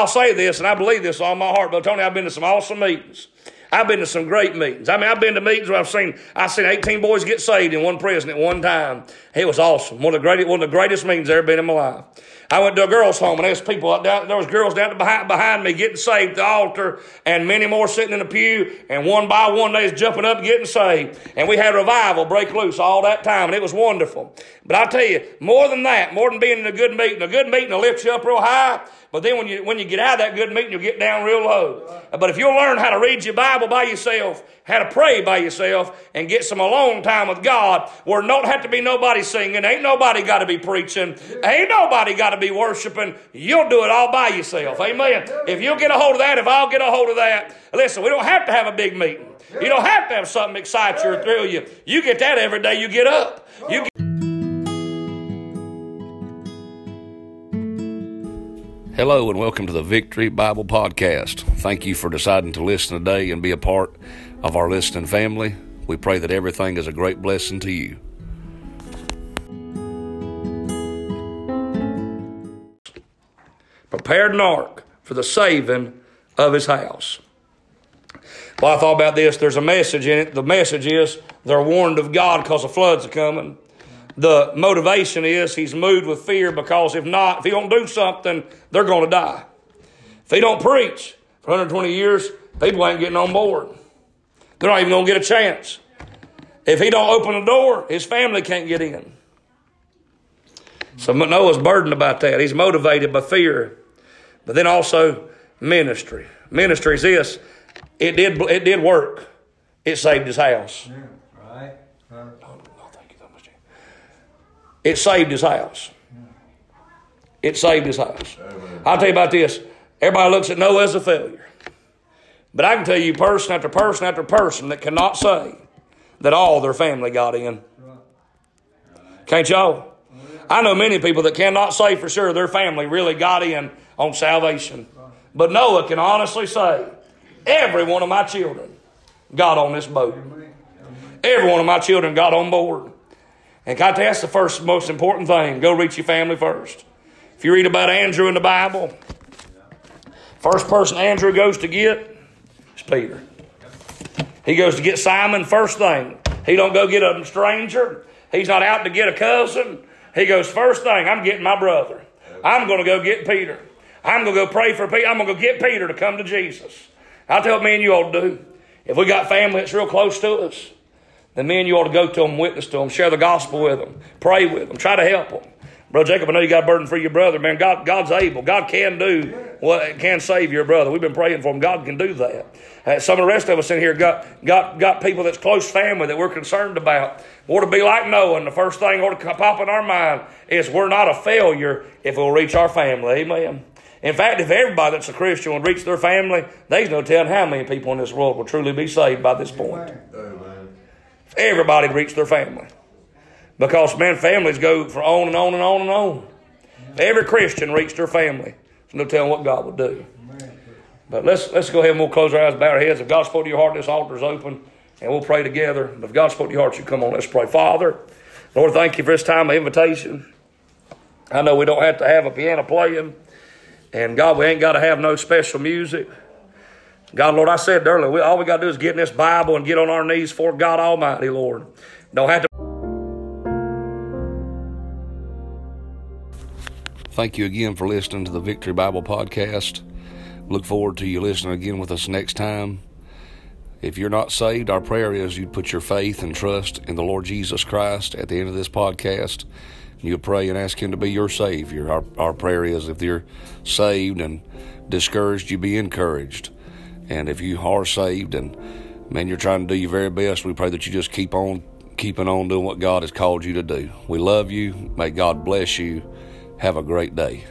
I'll say this, and I believe this all my heart, but Tony, I've been to some awesome meetings. I've been to some great meetings. I mean, I've been to meetings where I've seen I've seen 18 boys get saved in one prison at one time. It was awesome. One of the greatest one of the greatest meetings I've ever been in my life. I went to a girls' home and there was people there was girls down behind, behind me getting saved at the altar and many more sitting in the pew and one by one they was jumping up getting saved. And we had revival break loose all that time and it was wonderful. But I tell you, more than that, more than being in a good meeting, a good meeting will lift you up real high. But then when you, when you get out of that good meeting, you'll get down real low. But if you'll learn how to read your Bible by yourself, how to pray by yourself, and get some alone time with God, where don't have to be nobody singing, ain't nobody got to be preaching, ain't nobody got to be worshiping, you'll do it all by yourself. Amen. If you'll get a hold of that, if I'll get a hold of that, listen, we don't have to have a big meeting. You don't have to have something excite you or thrill you. You get that every day you get up. You Hello and welcome to the Victory Bible Podcast. Thank you for deciding to listen today and be a part of our listening family. We pray that everything is a great blessing to you. Prepared an ark for the saving of his house. Well, I thought about this. There's a message in it. The message is they're warned of God because the floods are coming the motivation is he's moved with fear because if not, if he don't do something, they're going to die. If he don't preach for 120 years, people ain't getting on board. They're not even going to get a chance. If he don't open the door, his family can't get in. So Noah's burdened about that. He's motivated by fear, but then also ministry. Ministry is this: it did it did work. It saved his house. Yeah. It saved his house. It saved his house. I'll tell you about this. Everybody looks at Noah as a failure. But I can tell you, person after person after person that cannot say that all their family got in. Can't y'all? I know many people that cannot say for sure their family really got in on salvation. But Noah can honestly say, every one of my children got on this boat. Every one of my children got on board. And God, that's the first most important thing. Go reach your family first. If you read about Andrew in the Bible, first person Andrew goes to get is Peter. He goes to get Simon first thing. He don't go get a stranger. He's not out to get a cousin. He goes first thing. I'm getting my brother. I'm going to go get Peter. I'm going to go pray for Peter. I'm going to go get Peter to come to Jesus. I'll tell me and you all to do. If we got family that's real close to us, then you ought to go to them, witness to them, share the gospel with them, pray with them, try to help them. Brother Jacob, I know you got a burden for your brother, man. God, God's able. God can do what can save your brother. We've been praying for him. God can do that. Uh, some of the rest of us in here got, got, got people that's close family that we're concerned about. We ought to be like Noah, the first thing ought to pop in our mind is we're not a failure if we'll reach our family. Amen. In fact, if everybody that's a Christian would reach their family, there's no telling how many people in this world will truly be saved by this point. Amen. Everybody reach their family. Because, man, families go for on and on and on and on. Every Christian reached their family. There's no telling what God will do. But let's, let's go ahead and we'll close our eyes, bow our heads. If God spoke to your heart, this altar is open, and we'll pray together. If God spoke to your heart, you come on, let's pray. Father, Lord, thank you for this time of invitation. I know we don't have to have a piano playing, and God, we ain't got to have no special music. God, Lord, I said earlier, we, all we got to do is get in this Bible and get on our knees for God Almighty, Lord. Don't have to. Thank you again for listening to the Victory Bible Podcast. Look forward to you listening again with us next time. If you're not saved, our prayer is you'd put your faith and trust in the Lord Jesus Christ at the end of this podcast. You pray and ask Him to be your Savior. Our, our prayer is if you're saved and discouraged, you be encouraged. And if you are saved and man, you're trying to do your very best, we pray that you just keep on keeping on doing what God has called you to do. We love you. May God bless you. Have a great day.